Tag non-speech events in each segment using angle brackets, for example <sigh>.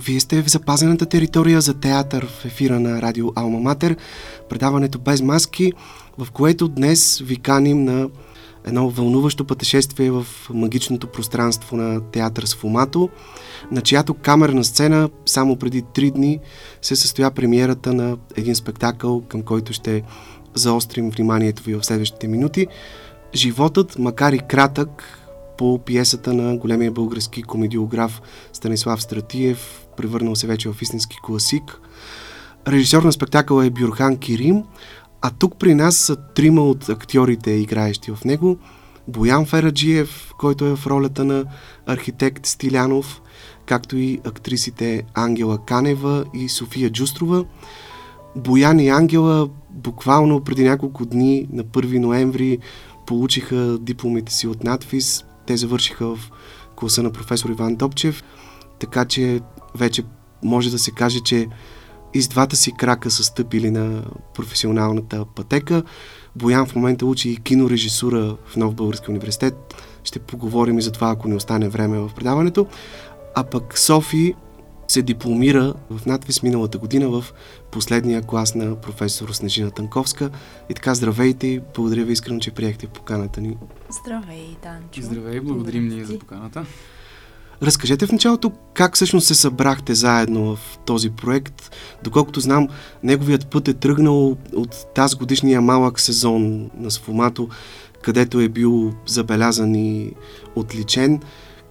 Вие сте в запазената територия за театър в ефира на радио Алма Матер, предаването без маски, в което днес ви каним на едно вълнуващо пътешествие в магичното пространство на театър с Фумато, на чиято камерна сцена само преди три дни се състоя премиерата на един спектакъл, към който ще заострим вниманието ви в следващите минути. Животът, макар и кратък, по пиесата на големия български комедиограф Станислав Стратиев, превърнал се вече в истински класик. Режисьор на спектакъла е Бюрхан Кирим, а тук при нас са трима от актьорите, играещи в него. Боян Фераджиев, който е в ролята на архитект Стилянов, както и актрисите Ангела Канева и София Джустрова. Боян и Ангела буквално преди няколко дни, на 1 ноември, получиха дипломите си от надфис. Те завършиха в класа на професор Иван Добчев, така че вече може да се каже, че и с двата си крака са стъпили на професионалната пътека. Боян в момента учи и кинорежисура в Нов Български университет. Ще поговорим и за това, ако не остане време в предаването. А пък Софи се дипломира в надвис миналата година в последния клас на професор Снежина Танковска. И така, здравейте и благодаря ви искрено, че приехте поканата ни. Здравей, Данчо. Здравей, благодарим ни за поканата. Разкажете в началото как всъщност се събрахте заедно в този проект. Доколкото знам, неговият път е тръгнал от тази годишния малък сезон на Сфомато, където е бил забелязан и отличен.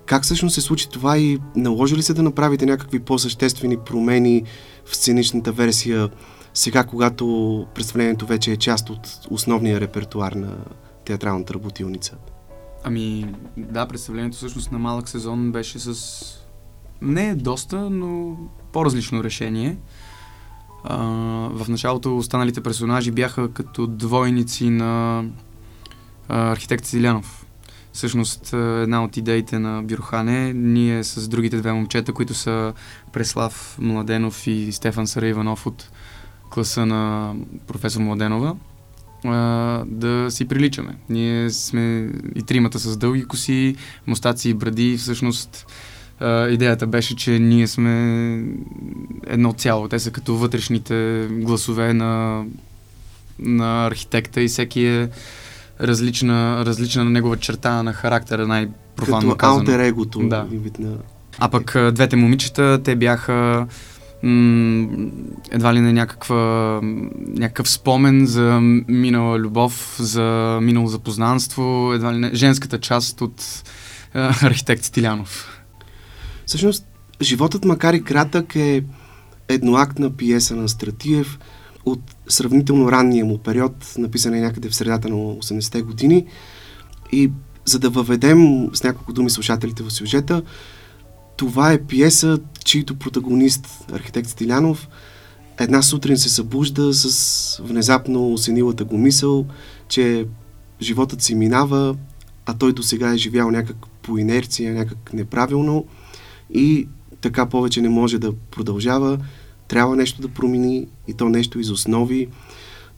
Как всъщност се случи това и наложи ли се да направите някакви по-съществени промени в сценичната версия сега, когато представлението вече е част от основния репертуар на театралната работилница? Ами, да, представлението всъщност на малък сезон беше с не доста, но по-различно решение. А, в началото останалите персонажи бяха като двойници на а, архитект Силянов. Всъщност една от идеите на Бюрхане, ние с другите две момчета, които са Преслав Младенов и Стефан Сараиванов от класа на професор Младенова, а, да си приличаме. Ние сме и тримата с дълги коси, мустаци и бради. Всъщност а, идеята беше, че ние сме едно цяло. Те са като вътрешните гласове на, на архитекта и всеки е различна, различна на негова черта на характера, най-профанно Като казано. алтер егото. Да. А пък двете момичета, те бяха м- едва ли не някаква, някакъв спомен за минала любов, за минало запознанство, едва ли не женската част от а, архитект Стилянов. Всъщност, животът, макар и кратък, е едноактна пиеса на Стратиев от сравнително ранния му период, написан е някъде в средата на 80-те години. И за да въведем с няколко думи слушателите в сюжета, това е пиеса, чийто протагонист, архитект Стилянов, една сутрин се събужда с внезапно осенилата го мисъл, че животът си минава, а той до сега е живял някак по инерция, някак неправилно и така повече не може да продължава. Трябва нещо да промени и то нещо из основи.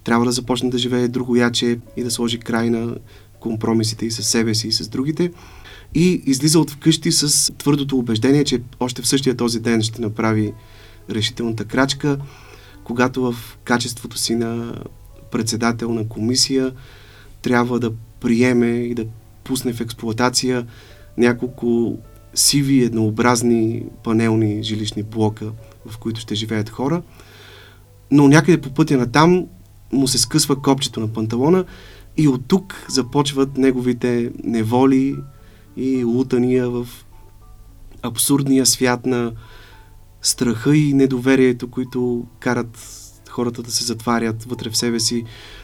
Трябва да започне да живее друго яче и да сложи край на компромисите и с себе си и с другите и излиза от вкъщи с твърдото убеждение, че още в същия този ден ще направи решителната крачка, когато в качеството си на председател на комисия трябва да приеме и да пусне в експлоатация няколко сиви, еднообразни панелни жилищни блока, в които ще живеят хора. Но някъде по пътя на там му се скъсва копчето на панталона и от тук започват неговите неволи, и лутания в абсурдния свят на страха и недоверието, които карат хората да се затварят вътре в себе си,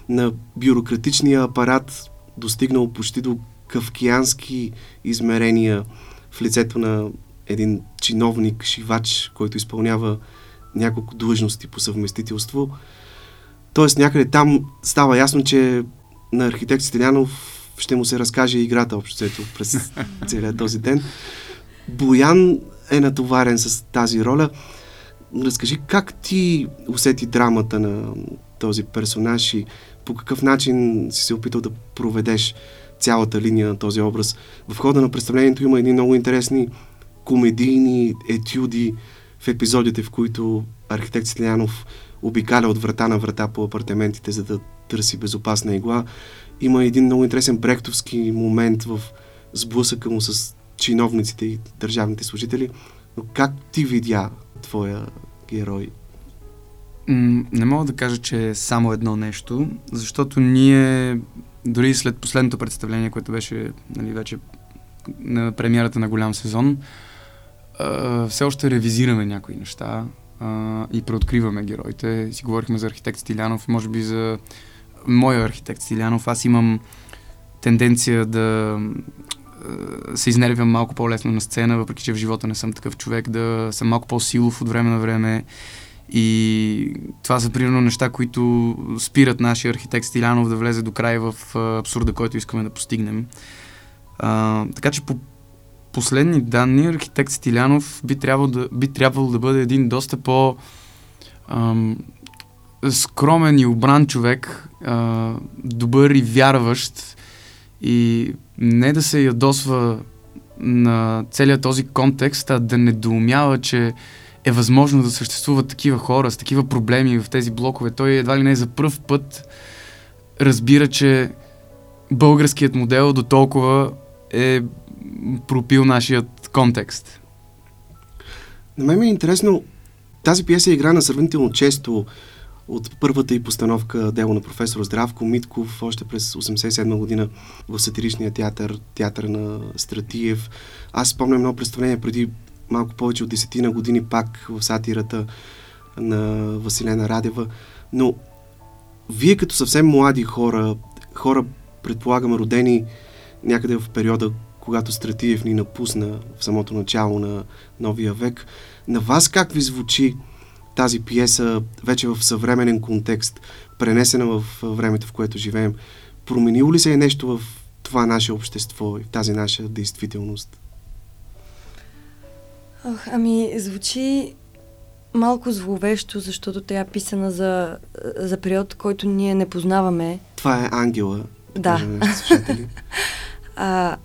на бюрократичния апарат, достигнал почти до кавкиански измерения в лицето на един чиновник, шивач, който изпълнява няколко длъжности по съвместителство. Тоест някъде там става ясно, че на архитект Стилянов ще му се разкаже играта общо през целият този ден. Боян е натоварен с тази роля. Разкажи как ти усети драмата на този персонаж и по какъв начин си се опитал да проведеш цялата линия на този образ. В хода на представлението има едни много интересни комедийни етюди, в епизодите, в които архитект Стилянов обикаля от врата на врата по апартаментите, за да търси безопасна игла. Има един много интересен брехтовски момент в сблъсъка му с чиновниците и държавните служители. Но как ти видя твоя герой? Не мога да кажа, че е само едно нещо, защото ние дори след последното представление, което беше нали, вече на премиерата на голям сезон, все още ревизираме някои неща и преоткриваме героите. Си говорихме за архитект Стилянов, може би за моя архитект Стилянов. Аз имам тенденция да се изнервям малко по-лесно на сцена, въпреки че в живота не съм такъв човек, да съм малко по-силов от време на време. И това са примерно неща, които спират нашия архитект Стилянов да влезе до край в абсурда, който искаме да постигнем. А, така че по последни данни архитект Стилянов би трябвало да, би трябвало да бъде един доста по ам, скромен и обран човек, а, добър и вярващ и не да се ядосва на целият този контекст, а да недоумява, че е възможно да съществуват такива хора с такива проблеми в тези блокове. Той едва ли не за първ път разбира, че българският модел до толкова е пропил нашият контекст. На мен ми е интересно, тази пиеса е играна сравнително често от първата и постановка дело на професор Здравко Митков още през 87 година в сатиричния театър, театър на Стратиев. Аз спомням едно представление преди малко повече от десетина години пак в сатирата на Василена Радева. Но вие като съвсем млади хора, хора предполагам родени някъде в периода, когато Стратиев ни напусна в самото начало на новия век, на вас как ви звучи тази пиеса вече в съвременен контекст, пренесена в времето, в което живеем? Променило ли се е нещо в това наше общество и в тази наша действителност? Ох, ами, звучи малко зловещо, защото тя е писана за, за период, който ние не познаваме. Това е Ангела. Да. <laughs> а,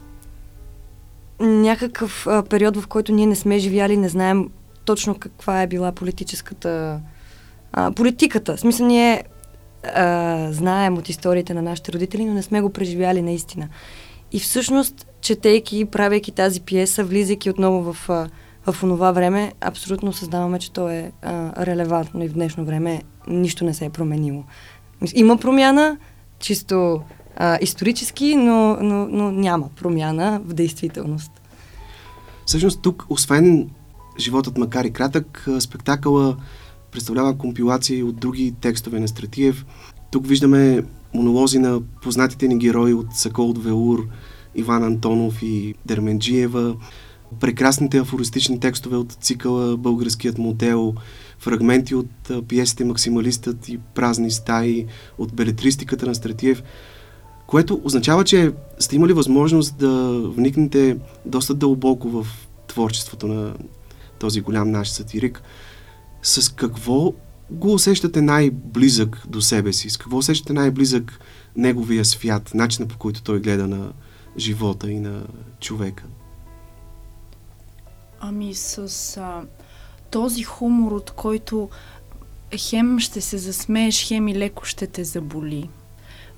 някакъв а, период, в който ние не сме живяли, не знаем точно каква е била политическата а, политиката. В смисъл, ние а, знаем от историите на нашите родители, но не сме го преживяли наистина. И всъщност, четейки и правейки тази пиеса, влизайки отново в, а, в онова време, абсолютно създаваме, че то е а, релевантно и в днешно време нищо не се е променило. Има промяна, чисто а, исторически, но, но, но няма промяна в действителност. Всъщност тук, освен Животът макар и кратък, спектакъла представлява компилации от други текстове на Стратиев. Тук виждаме монолози на познатите ни герои от Сакол Велур, Иван Антонов и Дерменджиева, прекрасните афористични текстове от цикъла Българският модел, фрагменти от пиесите Максималистът и Празни стаи, от белетристиката на Стратиев, което означава, че сте имали възможност да вникнете доста дълбоко в творчеството на този голям наш сатирик. С какво го усещате най-близък до себе си? С какво усещате най-близък неговия свят, начина по който той гледа на живота и на човека? Ами с а, този хумор, от който хем ще се засмееш, хем и леко ще те заболи.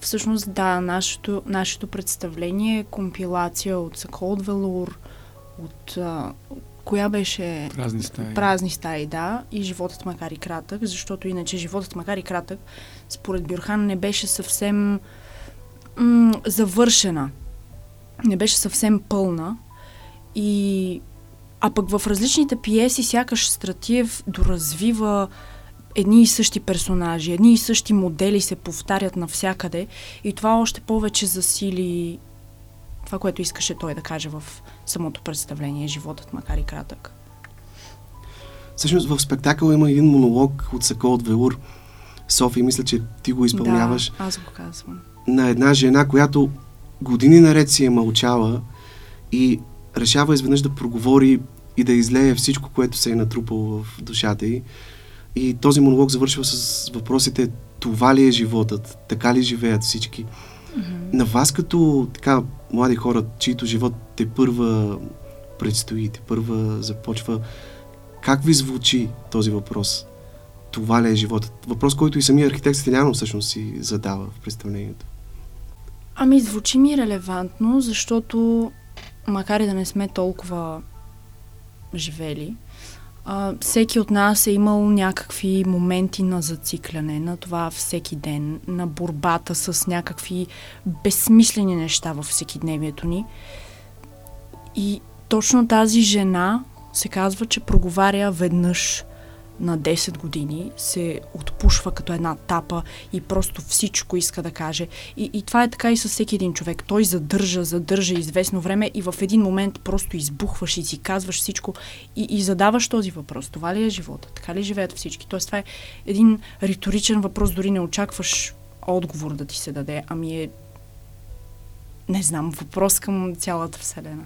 Всъщност, да, нашето, нашето представление е компилация от Саколд Велур, от, а, коя беше... Празни стаи. Празни стаи, да. И животът макар и кратък, защото иначе животът макар и кратък, според Бюрхан, не беше съвсем м- завършена. Не беше съвсем пълна. И... А пък в различните пиеси сякаш Стратиев доразвива едни и същи персонажи, едни и същи модели се повтарят навсякъде и това още повече засили това, което искаше той да каже в самото представление, животът макар и кратък. Всъщност в спектакъл има един монолог от Сако от Велур. Софи, мисля, че ти го изпълняваш. Да, аз го казвам. На една жена, която години наред си е мълчала и решава изведнъж да проговори и да излее всичко, което се е натрупало в душата й. И този монолог завършва с въпросите това ли е животът, така ли живеят всички. Mm-hmm. На вас като така млади хора, чието живот те първа предстои, те първа започва, Как ви звучи този въпрос? Това ли е животът? Въпрос, който и самия архитект Стеляно всъщност си задава в представлението. Ами, звучи ми релевантно, защото макар и да не сме толкова живели, а, всеки от нас е имал някакви моменти на зацикляне, на това всеки ден, на борбата с някакви безсмислени неща във всекидневието ни. И точно тази жена се казва, че проговаря веднъж на 10 години, се отпушва като една тапа и просто всичко иска да каже. И, и това е така и с всеки един човек. Той задържа, задържа известно време и в един момент просто избухваш и си казваш всичко и, и задаваш този въпрос. Това ли е живота? Така ли живеят всички? Тоест това е един риторичен въпрос, дори не очакваш отговор да ти се даде, ами е не знам, въпрос към цялата Вселена.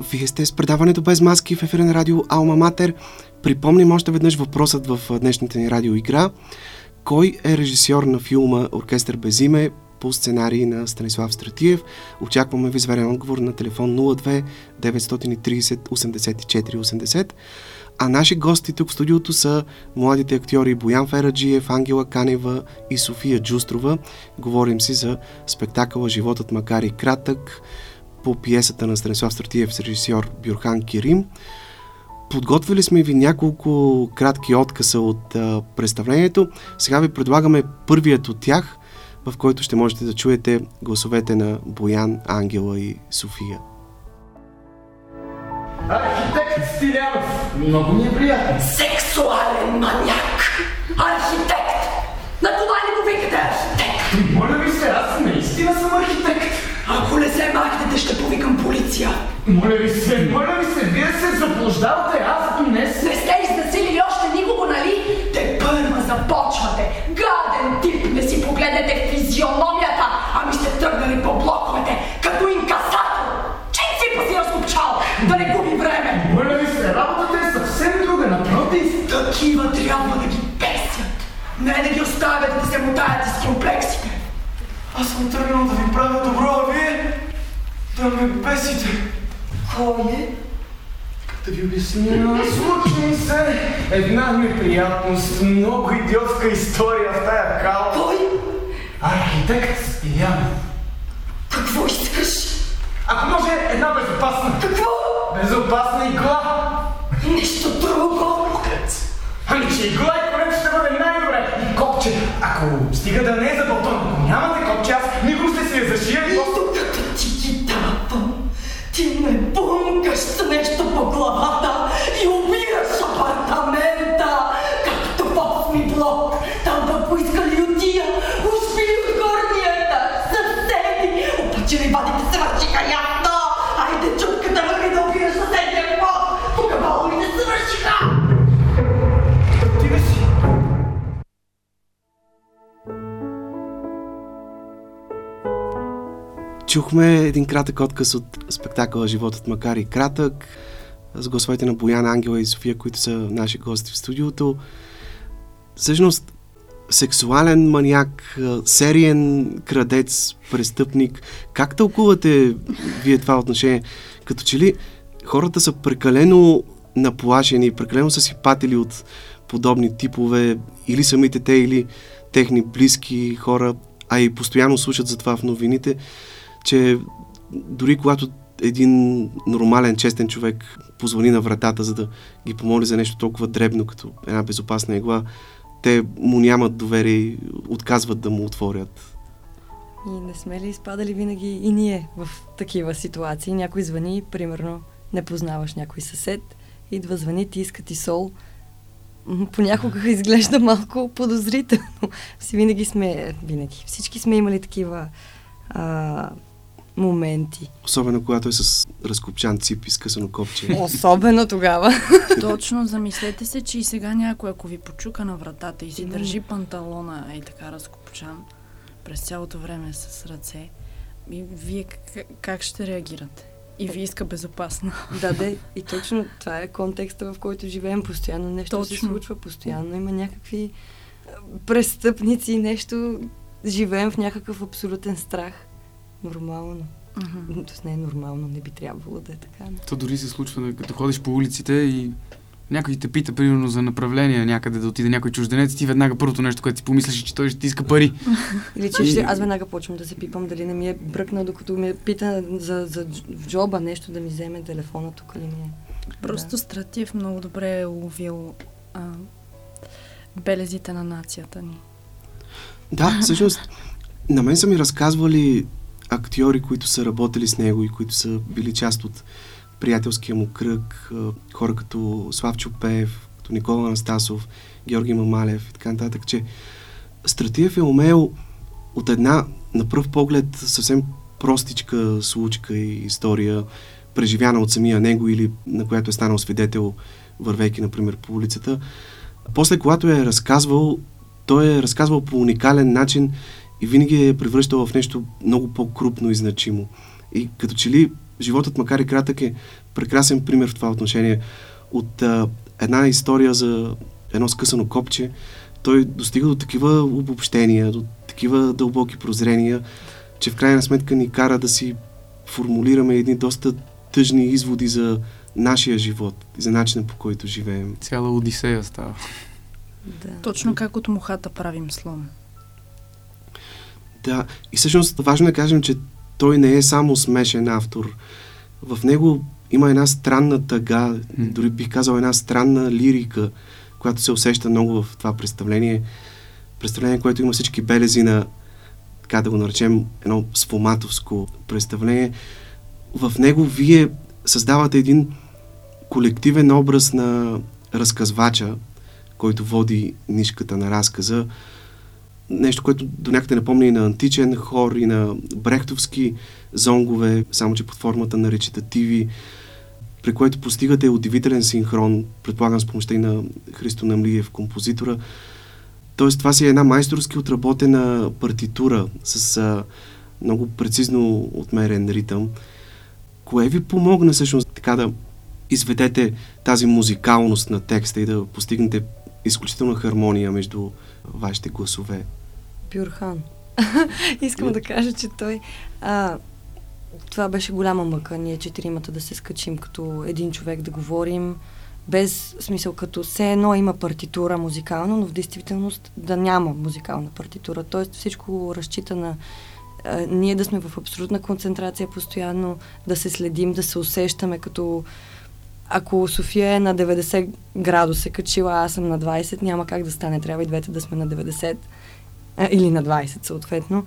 Вие сте с предаването без маски в ефира на радио Алма Матер. Припомним още веднъж въпросът в днешната ни радиоигра. Кой е режисьор на филма Оркестър без име по сценарий на Станислав Стратиев? Очакваме ви зверен отговор на телефон 02 930 84 80. А наши гости тук в студиото са младите актьори Боян Фераджиев, Ангела Канева и София Джустрова. Говорим си за спектакъла Животът макар и кратък по пиесата на Станислав Стратиев с режисьор Бюрхан Кирим. Подготвили сме ви няколко кратки откъса от а, представлението. Сега ви предлагаме първият от тях, в който ще можете да чуете гласовете на Боян, Ангела и София. Архитект Стилянов, много ми е приятно. Сексуален маняк! Архитект! На това ли го викате архитект? Моля ви се, аз наистина съм архитект. Ако не се махнете, ще повикам полиция. Моля ви се, моля ви се, вие се заблуждавате, аз днес... Не сте изнасилили още никого, нали? Те първа започвате. Гаден тип, не си погледнете физиономията, ами сте тръгнали по блоковете, като инкасатор. Чин си си разкопчал, да не губи време. Моля ви се, работата е съвсем друга, напротив. Такива трябва да ги бесят. Не да ги оставят да се мутаят из комплексите. Аз съм тръгнал да ви правя добро, а вие да ме бесите. Кой е? Да ви обясня, случи ми се една неприятност, много идиотска история в тая кала. Кой? Архитект Стилянов. Какво искаш? Ако може, една безопасна. Какво? Безопасна игла. Нещо друго? Ами, че игла и корем ще бъде най-добре. И копче, ако стига да не е Чухме един кратък отказ от спектакъла Животът макар и кратък с гласовете на Боян Ангела и София, които са наши гости в студиото. Всъщност, сексуален маняк, сериен крадец, престъпник. Как тълкувате вие това отношение? Като че ли хората са прекалено наплашени, прекалено са си патили от подобни типове, или самите те, или техни близки хора, а и постоянно слушат за това в новините, че дори когато един нормален, честен човек позвони на вратата, за да ги помоли за нещо толкова дребно, като една безопасна игла, те му нямат доверие и отказват да му отворят. И не сме ли изпадали винаги и ние в такива ситуации? Някой звъни, примерно, не познаваш някой съсед, идва, звъни, ти иска ти сол. Понякога <laughs> изглежда малко подозрително. Винаги сме, винаги, всички сме имали такива а, моменти. Особено когато е с разкопчан цип и скъсано копче. Особено тогава. <laughs> Точно, замислете се, че и сега някой, ако ви почука на вратата и си Да. държи панталона, ей така разкопчан, през цялото време с ръце, и вие как, как ще реагирате? И ви иска безопасна. <laughs> Да, да, и точно това е контекста, в който живеем. Постоянно нещо се Точно. случва, постоянно има някакви престъпници, нещо. Живеем в някакъв абсолютен страх. Нормално. Мгм. Тоест не е нормално, не би трябвало да е така. но- То дори се случва, нали, като ходиш по улиците и някой те пита, примерно, за направление някъде да отиде някой чужденец, ти веднага първото нещо, което си помислиш, е, че той ще ти иска пари. <laughs> Или че ще, аз веднага почвам да се пипам, дали не ми е бръкнал, докато ме пита за, за джоба нещо да ми вземе телефона тук или ми е. Просто Стратив много добре е уловил а, белезите на нацията ни. Да, всъщност, на мен са ми разказвали актьори, които са работили с него и които са били част от приятелския му кръг, хора като Славчо Пеев, като Никола Анастасов, Георги Мамалев и така нататък, че Стратиев е умел от една, на пръв поглед, съвсем простичка случка и история, преживяна от самия него или на която е станал свидетел, вървейки, например, по улицата. После, когато е разказвал, той е разказвал по уникален начин и винаги е превръщал в нещо много по-крупно и значимо. И като че ли животът, макар и кратък, е прекрасен пример в това отношение. От а, една история за едно скъсано копче, той достига до такива обобщения, до такива дълбоки прозрения, че в крайна сметка ни кара да си формулираме едни доста тъжни изводи за нашия живот и за начина по който живеем. Цяла Одисея става. Да. Точно как от мухата правим слон. Да, и всъщност важно е да кажем, че той не е само смешен автор. В него има една странна тъга, дори бих казал една странна лирика, която се усеща много в това представление. Представление, което има всички белези на, така да го наречем, едно сфоматовско представление. В него вие създавате един колективен образ на разказвача, който води нишката на разказа. Нещо, което до някъде напомня и на античен хор, и на брехтовски зонгове, само че под формата на речитативи, при което постигате удивителен синхрон, предполагам с помощта и на Христо Намлиев, композитора. Тоест, това си е една майсторски отработена партитура с а, много прецизно отмерен ритъм. Кое ви помогна всъщност така да изведете тази музикалност на текста и да постигнете изключителна хармония между вашите гласове? Бюрхан. <laughs> Искам да кажа, че той... А, това беше голяма мъка, ние четиримата да се скачим като един човек да говорим, без смисъл като все едно има партитура музикална, но в действителност да няма музикална партитура. Тоест всичко разчита на а, ние да сме в абсолютна концентрация постоянно, да се следим, да се усещаме като ако София е на 90 градуса качила, аз съм на 20, няма как да стане. Трябва и двете да сме на 90 а, или на 20 съответно.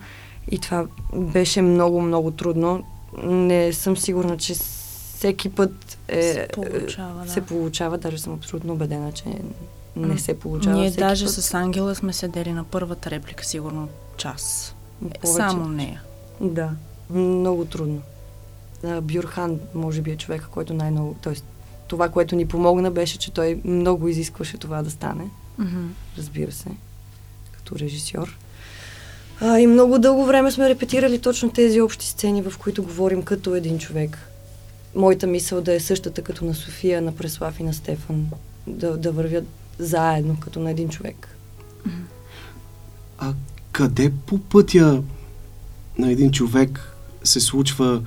И това беше много, много трудно. Не съм сигурна, че всеки път е, Се получава, да. се получава. Даже съм абсолютно убедена, че не се получава. Ние даже път. с Ангела сме седели на първата реплика, сигурно час. Е, Повече. Само нея. Да, много трудно. Бюрхан, може би, е човека, който най-много... Тоест, това, което ни помогна, беше, че той много изискваше това да стане. Мгм. разбира се, като режисьор. А, и много дълго време сме репетирали точно тези общи сцени, в които говорим като един човек. Моята мисъл да е същата като на София, на Преслав и на Стефан. Да, да вървят заедно, като на един човек. А къде по пътя на един човек се случва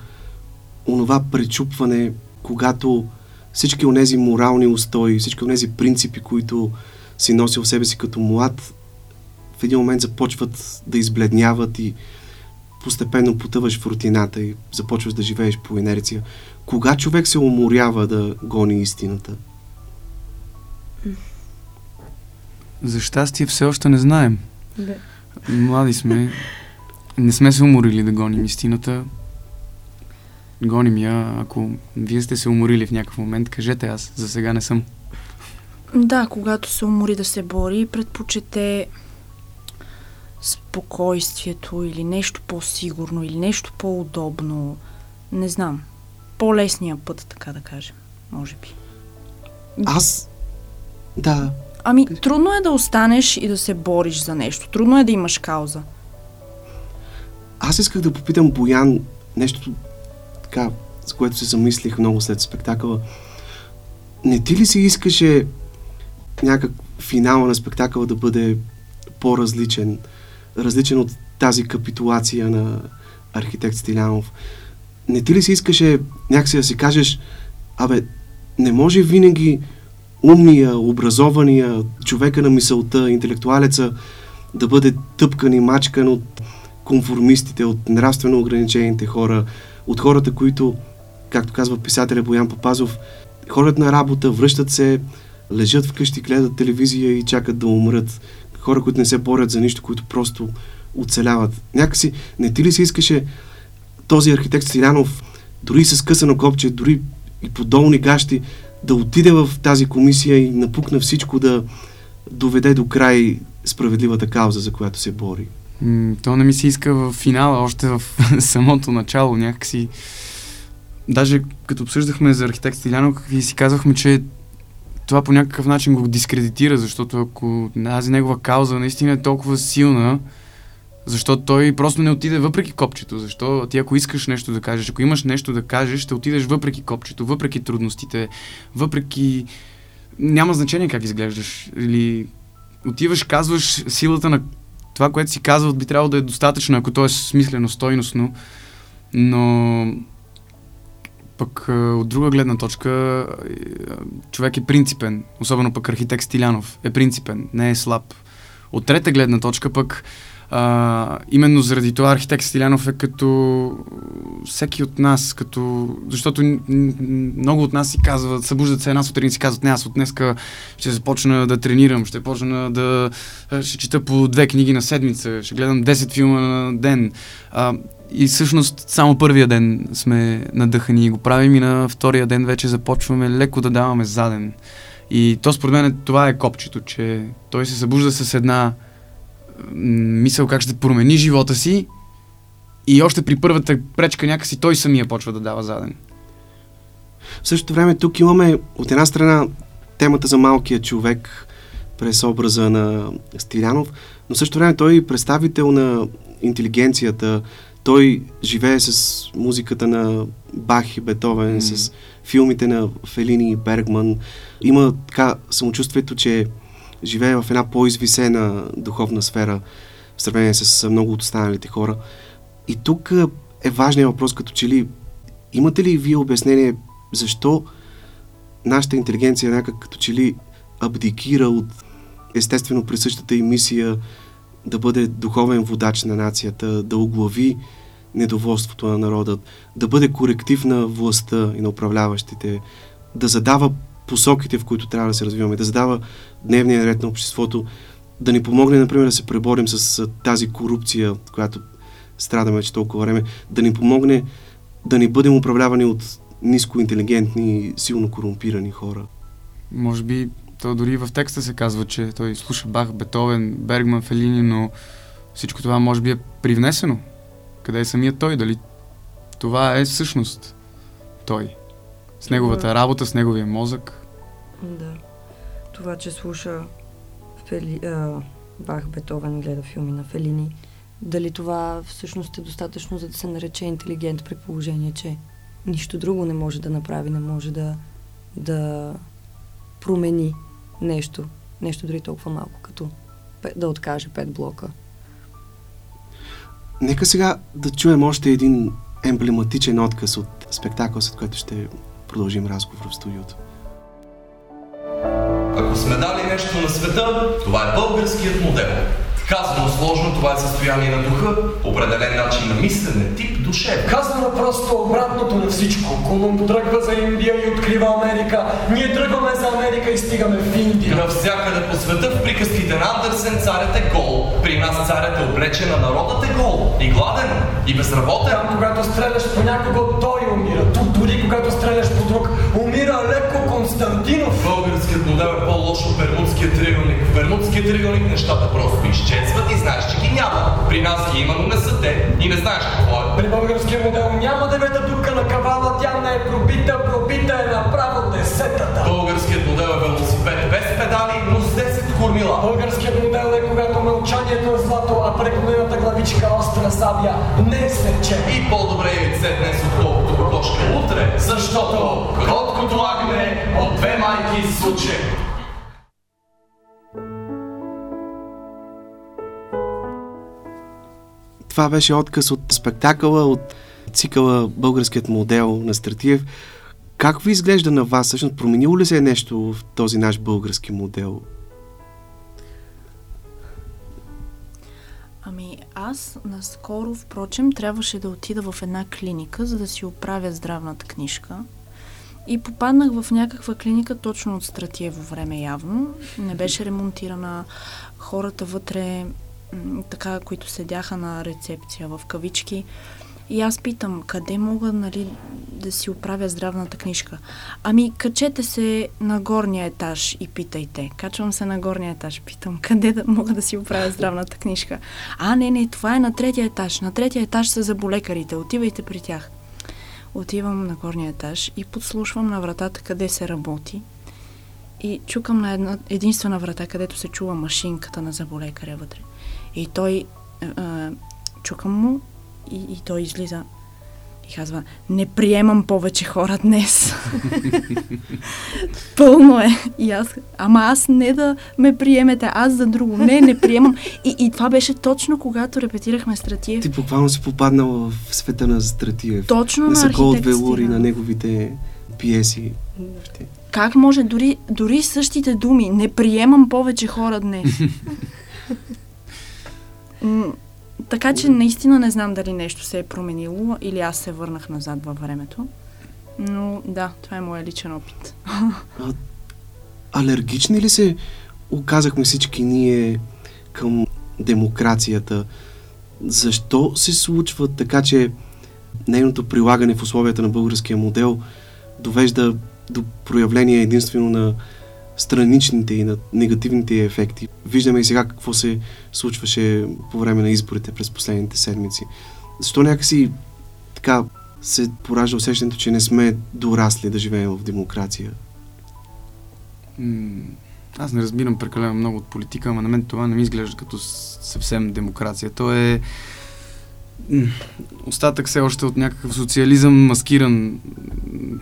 онова пречупване, когато всички онези морални устои, всички онези принципи, които си носил в себе си като млад, в един момент започват да избледняват и постепенно потъваш в рутината и започваш да живееш по инерция. Кога човек се уморява да гони истината? За щастие все още не знаем. Да. Млади сме. Не сме се уморили да гоним истината. Гоним я. Ако вие сте се уморили в някакъв момент, кажете аз. За сега не съм. Да, когато се умори да се бори, предпочете спокойствието или нещо по-сигурно или нещо по-удобно. Не знам. По-лесния път, така да кажем. Може би. Аз... Да, Ами, трудно е да останеш и да се бориш за нещо. Трудно е да имаш кауза. Аз исках да попитам Боян нещо така, с което се замислих много след спектакъла. Не ти ли си искаше някак финала на спектакъла да бъде по-различен, различен от тази капитулация на архитект Стилянов? Не ти ли си искаше някакси да си кажеш, абе, не може винаги умния, образования, човека на мисълта, интелектуалеца да бъде тъпкан и мачкан от конформистите, от нравствено ограничените хора, от хората, които, както казва писателя Боян Попазов, ходят на работа, връщат се, лежат вкъщи, гледат телевизия и чакат да умрат. Хора, които не се борят за нищо, които просто оцеляват. Някакси, не ти ли се искаше този архитект Стилянов, дори с късано копче, дори и по долни гащи, да отиде в тази комисия и напукна всичко да доведе до край справедливата кауза, за която се бори. то не ми се иска в финала, още в <laughs> самото начало някакси. Даже като обсъждахме за архитект Стилянов и си казахме, че това по някакъв начин го дискредитира, защото ако тази негова кауза наистина е толкова силна, защото той просто не отиде въпреки копчето. Защо ти ако искаш нещо да кажеш, ако имаш нещо да кажеш, ще отидеш въпреки копчето, въпреки трудностите, въпреки... Няма значение как изглеждаш. Или отиваш, казваш силата на това, което си казвал, би трябвало да е достатъчно, ако то е смислено, стойностно. Но пък от друга гледна точка човек е принципен, особено пък архитект Стилянов е принципен, не е слаб. От трета гледна точка пък а, именно заради това архитект Стилянов е като всеки от нас, като... защото много от нас си казват, събуждат се една сутрин и си казват, не, аз от днеска ще започна да тренирам, ще почна да... ще чета по две книги на седмица, ще гледам 10 филма на ден. А, и всъщност само първия ден сме надъхани и го правим и на втория ден вече започваме леко да даваме заден. И то според мен това е копчето, че той се събужда с една мисъл как ще промени живота си и още при първата пречка някакси той самия почва да дава заден. В същото време тук имаме от една страна темата за малкия човек през образа на Стилянов, но в същото време той е представител на интелигенцията, той живее с музиката на Бах и Бетовен, mm. с филмите на Фелини и Бергман. Има така самочувствието, че живее в една по-извисена духовна сфера в сравнение с много от останалите хора. И тук е важният въпрос, като че ли имате ли вие обяснение защо нашата интелигенция някак като че ли абдикира от естествено присъщата и мисия да бъде духовен водач на нацията, да оглави недоволството на народа, да бъде коректив на властта и на управляващите, да задава посоките, в които трябва да се развиваме, да задава дневния ред на обществото, да ни помогне, например, да се преборим с тази корупция, която страдаме вече толкова време, да ни помогне да ни бъдем управлявани от ниско интелигентни, силно корумпирани хора. Може би то дори в текста се казва, че той слуша Бах, Бетовен, Бергман, Фелини, но всичко това може би е привнесено. Къде е самият той? Дали това е всъщност той? С неговата работа, с неговия мозък? Да. Това, че слуша Фели, а, Бах, Бетовен, гледа филми на Фелини, дали това всъщност е достатъчно, за да се нарече интелигент при положение, че нищо друго не може да направи, не може да, да промени нещо, нещо дори толкова малко, като да откаже пет блока. Нека сега да чуем още един емблематичен отказ от спектакъл, след който ще продължим разговор в студиото. Ако сме дали нещо на света, това е българският модел. Казано сложно, това е състояние на духа, определен начин на мислене, тип душе. Казано просто обратното на всичко. Колумб тръгва за Индия и открива Америка. Ние тръгваме за Америка и стигаме в Индия. Навсякъде по света в приказките на Андерсен царят е гол. При нас царят е облечен, а народът е гол. И гладен, и безработен. Там, когато стреляш по някого, той умира. Тук дори когато стреляш по друг, умира леко Константинов. Българският модел е по-лошо от Бермудския триъгълник. В Бермудския триъгълник нещата просто изчезват и знаеш, че ги няма. При нас ги има, но не са те и не знаеш какво е. При българския модел няма девета дупка на кавала, тя не е пробита, пробита е направо десетата. Българският модел е велосипед без педали, но с 10 кормила. Българският модел е когато мълчанието е злато, а преклонената главичка остра сабя не се че. И по-добре е яйце днес, отколкото кокошка утре, защото кроткото агне от две майки случай. Това беше отказ от спектакъла, от цикъла Българският модел на Стратиев. Как ви изглежда на вас? Всъщност, променило ли се е нещо в този наш български модел? Аз наскоро, впрочем, трябваше да отида в една клиника, за да си оправя здравната книжка. И попаднах в някаква клиника точно от Стратиево време явно. Не беше ремонтирана. Хората вътре, така, които седяха на рецепция в кавички, и аз питам, къде мога нали, да си оправя здравната книжка? Ами, качете се на горния етаж и питайте. Качвам се на горния етаж, питам, къде да мога да си оправя здравната книжка? А, не, не, това е на третия етаж. На третия етаж са заболекарите. Отивайте при тях. Отивам на горния етаж и подслушвам на вратата къде се работи. И чукам на една единствена врата, където се чува машинката на заболекаря вътре. И той е, е, чукам му и, и той излиза и казва, не приемам повече хора днес. <laughs> Пълно е. И аз, ама аз не да ме приемете, аз за друго. Не, не приемам. И, и това беше точно когато репетирахме Стратиев. Ти буквално си попаднал в света на Стратиев. Точно на на Сокол от Велури, на неговите пиеси. Как може дори, дори същите думи, не приемам повече хора днес. <laughs> Така че наистина не знам дали нещо се е променило или аз се върнах назад във времето. Но да, това е моя личен опит. <laughs> Алергични ли се оказахме всички ние към демокрацията? Защо се случва така, че нейното прилагане в условията на българския модел довежда до проявление единствено на страничните и на негативните ефекти. Виждаме и сега какво се случваше по време на изборите през последните седмици. Защо някакси така се поражда усещането, че не сме дорасли да живеем в демокрация? Аз не разбирам прекалено много от политика, ама на мен това не ми изглежда като съвсем демокрация. То е остатък все още от някакъв социализъм, маскиран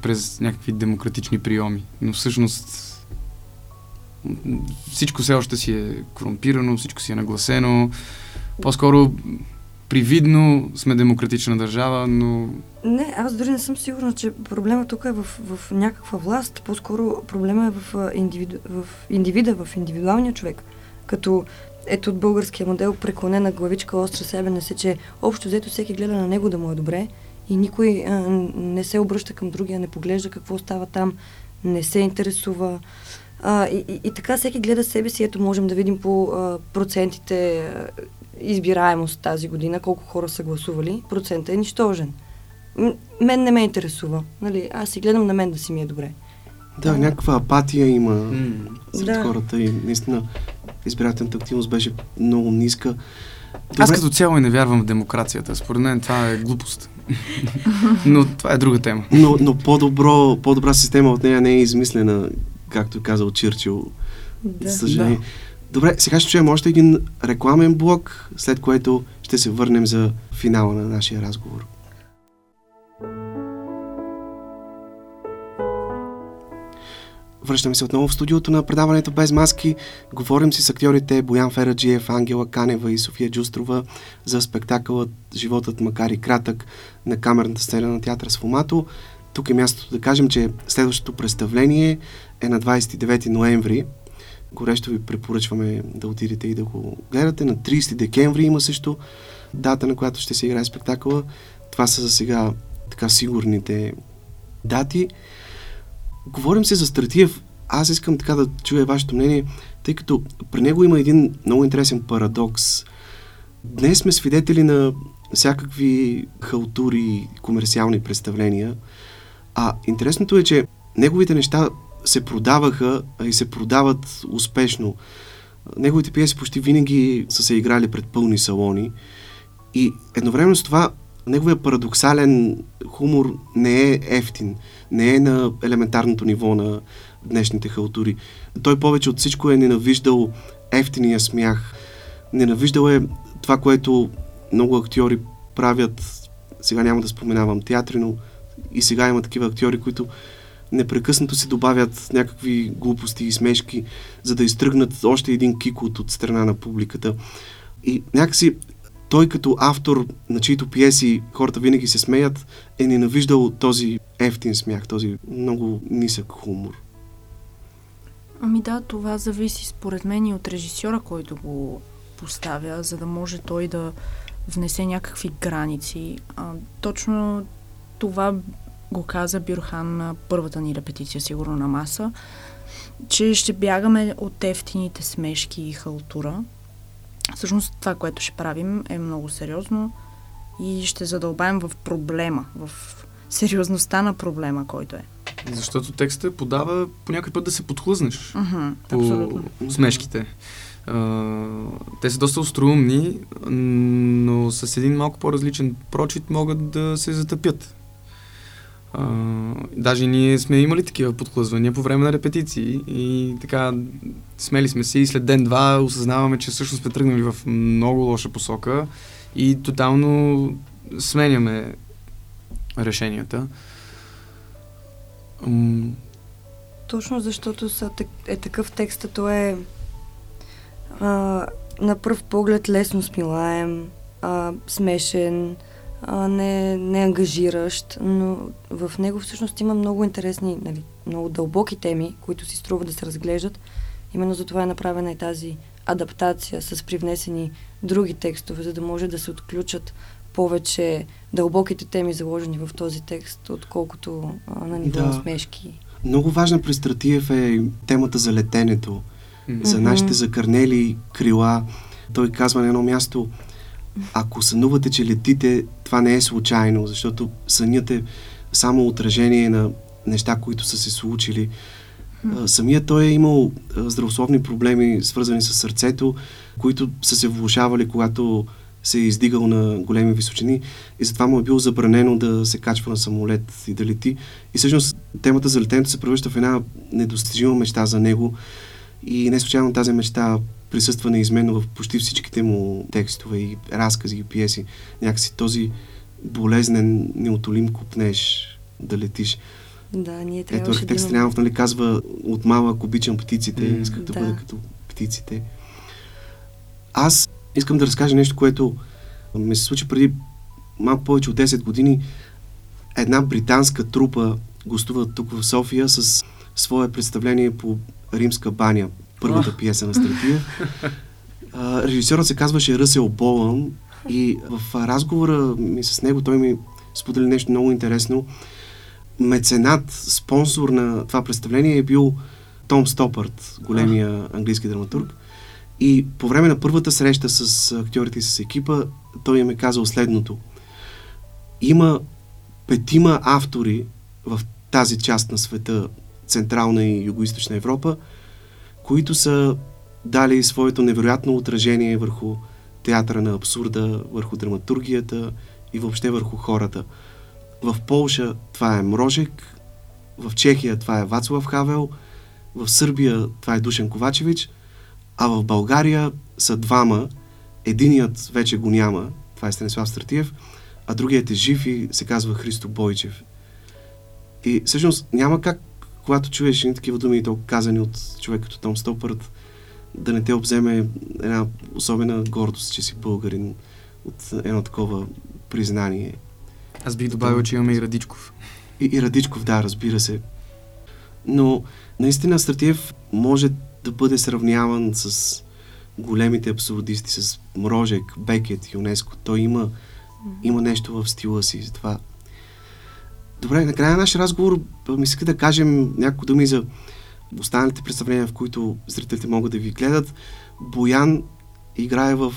през някакви демократични приеми. Но всъщност всичко все още си е корумпирано, всичко си е нагласено. По-скоро привидно сме демократична държава, но Не, аз дори не съм сигурна, че проблема тук е в, в някаква власт. По-скоро проблема е в, индивиду, в индивида, в индивидуалния човек. Като ето от българския модел преклонена главичка, остра себене се, че общо взето всеки гледа на него да му е добре и никой а, не се обръща към другия, не поглежда какво става там, не се интересува. А, и, и, и така всеки гледа себе си. Ето можем да видим по а, процентите а, избираемост тази година, колко хора са гласували. Процентът е нищожен. М- мен не ме интересува. Нали? Аз си гледам на мен да си ми е добре. Да, някаква апатия има м, сред Да. хората и наистина избирателната активност беше много ниска. Аз като цяло и не вярвам в демокрацията. Според мен това е глупост. <laughs> Но това е друга тема. Но, но по-добро, по-добра система от нея не е измислена, както е казал Чирчил. Да. Съжаление. Добре, сега ще чуем още един рекламен блок, след което ще се върнем за финала на нашия разговор. Връщаме се отново в студиото на предаването Без маски. Говорим си с актьорите Боян Фераджиев, Ангела Канева и София Джустрова за спектакълът Животът макар и кратък на камерната сцена на театър Сфомато. Тук е мястото да кажем, че следващото представление е на 29 ноември. Горещо ви препоръчваме да отидете и да го гледате. На 30 декември има също дата, на която ще се играе спектакъла. Това са за сега така сигурните дати. Говорим се за Стратиев. Аз искам така да чуя вашето мнение, тъй като при него има един много интересен парадокс. Днес сме свидетели на всякакви халтури, комерциални представления, а интересното е, че неговите неща се продаваха и се продават успешно. Неговите пиеси почти винаги са се играли пред пълни салони и едновременно с това неговия парадоксален хумор не е ефтин, не е на елементарното ниво на днешните халтури. Той повече от всичко е ненавиждал ефтиния смях, ненавиждал е това, което много актьори правят, сега няма да споменавам театри, но и сега има такива актьори, които непрекъснато си добавят някакви глупости и смешки, за да изтръгнат още един кикот от страна на публиката. И някакси той като автор, на чието пиеси хората винаги се смеят, е ненавиждал този ефтин смях, този много нисък хумор. Ами да, това зависи според мен и от режисьора, който го поставя, за да може той да внесе някакви граници. А, точно това го каза Бюрхан на първата ни репетиция, сигурно на маса, че ще бягаме от ефтините смешки и халтура. Всъщност това, което ще правим е много сериозно и ще задълбаем в проблема, в сериозността на проблема, който е. Защото текстът подава по някой път да се подхлъзнеш Uh-huh, по абсолютно. смешките. А, те са доста остроумни, но с един малко по-различен прочит могат да се затъпят. Даже ние сме имали такива подхлъзвания по време на репетиции и така смели сме се и след ден-два осъзнаваме, че всъщност сме тръгнали в много лоша посока и тотално сменяме решенията. Точно защото са, е такъв текст, то е а, на пръв поглед лесно смилаем, а, смешен, а, не, не ангажиращ, но в него всъщност има много интересни, нали, много дълбоки теми, които си струва да се разглеждат. Именно за това е направена и тази адаптация с привнесени други текстове, за да може да се отключат повече дълбоките теми, заложени в този текст, отколкото а, на ниво Да. да. смешки. Много важна при Стратиев е темата за летенето, м. за нашите закърнели крила. Той казва на едно място, ако сънувате, че летите, това не е случайно, защото сънят е само отражение на неща, които са се случили. Самият той е имал здравословни проблеми, свързани с сърцето, които са се влушавали, когато се е издигал на големи височини и затова му е било забранено да се качва на самолет и да лети. И всъщност темата за летенето се превръща в една недостижима мечта за него и не случайно тази мечта присъства неизменно в почти всичките му текстове и разкази и пиеси. Някакси този болезнен, неотолим купнеш да летиш. Да, ние Ето трябваше да архитект имаме... Стрелянов нали, казва от малък обичам птиците, М, исках да, да. бъда като птиците. Аз искам да разкажа нещо, което ми се случи преди малко повече от 10 години. Една британска трупа гостува тук в София с свое представление по Римска баня, първата пиеса на Стратия. А, Режисьорът се казваше Ръсел Болън и в разговора ми с него той ми сподели нещо много интересно. Меценат, спонсор на това представление е бил Том Стопърт, големия английски драматург. И по време на първата среща с актьорите и с екипа, той им е казал следното. Има петима автори в тази част на света, Централна и Юго-Источна Европа, които са дали своето невероятно отражение върху театъра на абсурда, върху драматургията и въобще върху хората. В Полша това е Мрожек, в Чехия това е Вацлав Хавел, в Сърбия това е Душан Ковачевич, а в България са двама. Единият вече го няма, това е Станислав Стратиев, а другият е жив и се казва Христо Бойчев. И всъщност няма как, когато чуеш едни такива думи, и то казани от човек като Том Стопърт, да не те обземе една особена гордост, че си българин от едно такова признание. Аз бих добавил, че имаме и Радичков. И, и Радичков, да, разбира се. Но наистина Стратиев може да бъде сравняван с големите абсурдисти, с Мрожек, Бекет, ЮНЕСКО. Той има, има нещо в стила си. Затова... Добре, накрая на нашия разговор ми се да кажем няколко думи за останалите представления, в които зрителите могат да ви гледат. Боян играе в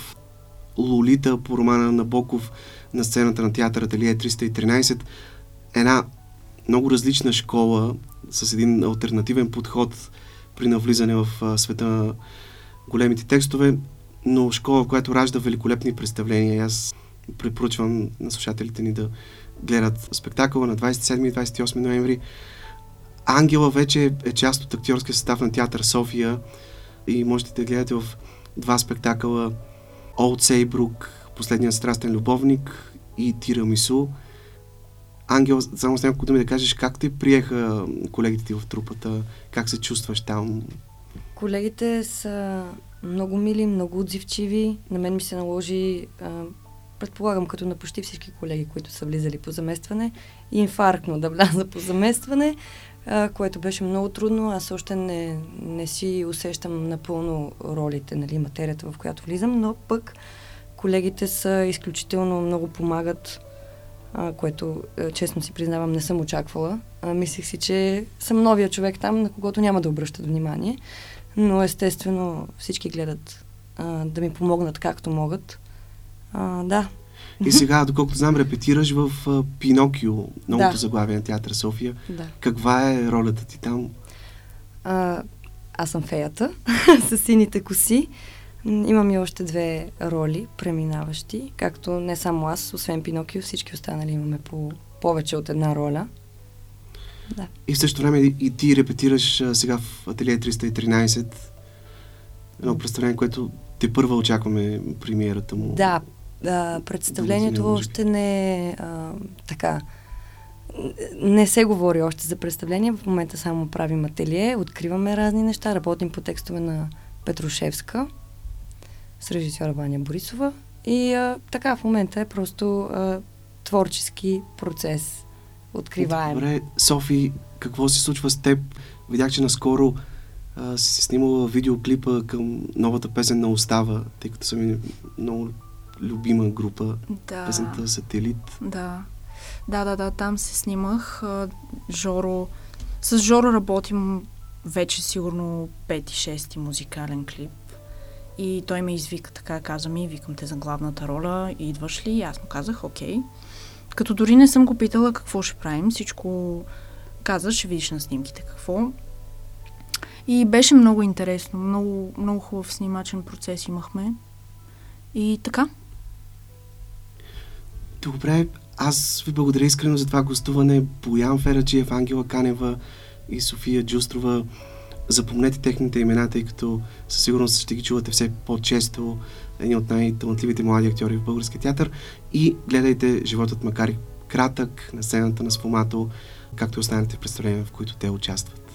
Лолита по романа на Набоков на сцената на театър Ателие 313. Една много различна школа с един альтернативен подход при навлизане в света на големите текстове, но школа, която ражда великолепни представления. Аз препоръчвам на слушателите ни да гледат спектакъла на 27 и 28 ноември. Ангела вече е част от актьорския състав на театър София и можете да гледате в два спектакъла Олд Сейбрук, Последният страстен любовник и Тирамису. Ангел, само с няколко думи да кажеш как те приеха колегите ти в трупата, как се чувстваш там. Колегите са много мили, много отзивчиви. На мен ми се наложи предполагам като на почти всички колеги, които са влизали по заместване, инфарктно да вляза по заместване, а, което беше много трудно. Аз още не, не си усещам напълно ролите, нали, материята, в която влизам, но пък колегите са изключително много помагат, а, което а, честно си признавам не съм очаквала. А, мислих си, че съм новия човек там, на когото няма да обръщат внимание, но естествено всички гледат а, да ми помогнат както могат. А, да. И сега, доколкото знам, репетираш в Пинокио, новото Да. заглавие на театър София. да. Каква е ролята ти там? А, аз съм феята <laughs> с сините коси. Имам и още две роли, преминаващи, както не само аз, освен Пинокио, всички останали имаме по повече от една роля. Да. И в същото време и, и ти репетираш а, сега в Ателие 313. Едно представление, което те първа очакваме премиерата му. Да, а, представлението още не е а, така. Не се говори още за представление, в момента само правим ателие, откриваме разни неща, работим по текстове на Петрушевска с режисьора Ваня Борисова и а, така в момента е просто а, творчески процес. Откриваем. Добре, Софи, какво се случва с теб? Видях, че наскоро а, си снимала видеоклипа към новата песен на Остава, тъй като съм и много любима група, Да. песента Сателит. Да. Да, да, да, там се снимах. Жоро... С Жоро работим вече сигурно 5-6 музикален клип. И той ме извика така, каза ми, викам те за главната роля, идваш ли? И аз му казах, окей. Като дори не съм го питала какво ще правим, всичко каза, ще видиш на снимките какво. И беше много интересно, много, много хубав снимачен процес имахме. И така. Добре, аз ви благодаря искрено за това гостуване. Боян Фераджиев, Ангела Канева и София Джустрова. Запомнете техните имена, тъй като със сигурност ще ги чувате все по-често. Едни от най-талантливите млади актьори в българския театър. И гледайте животът макар и кратък на сцената на Сфомато, както и останалите представления, в които те участват.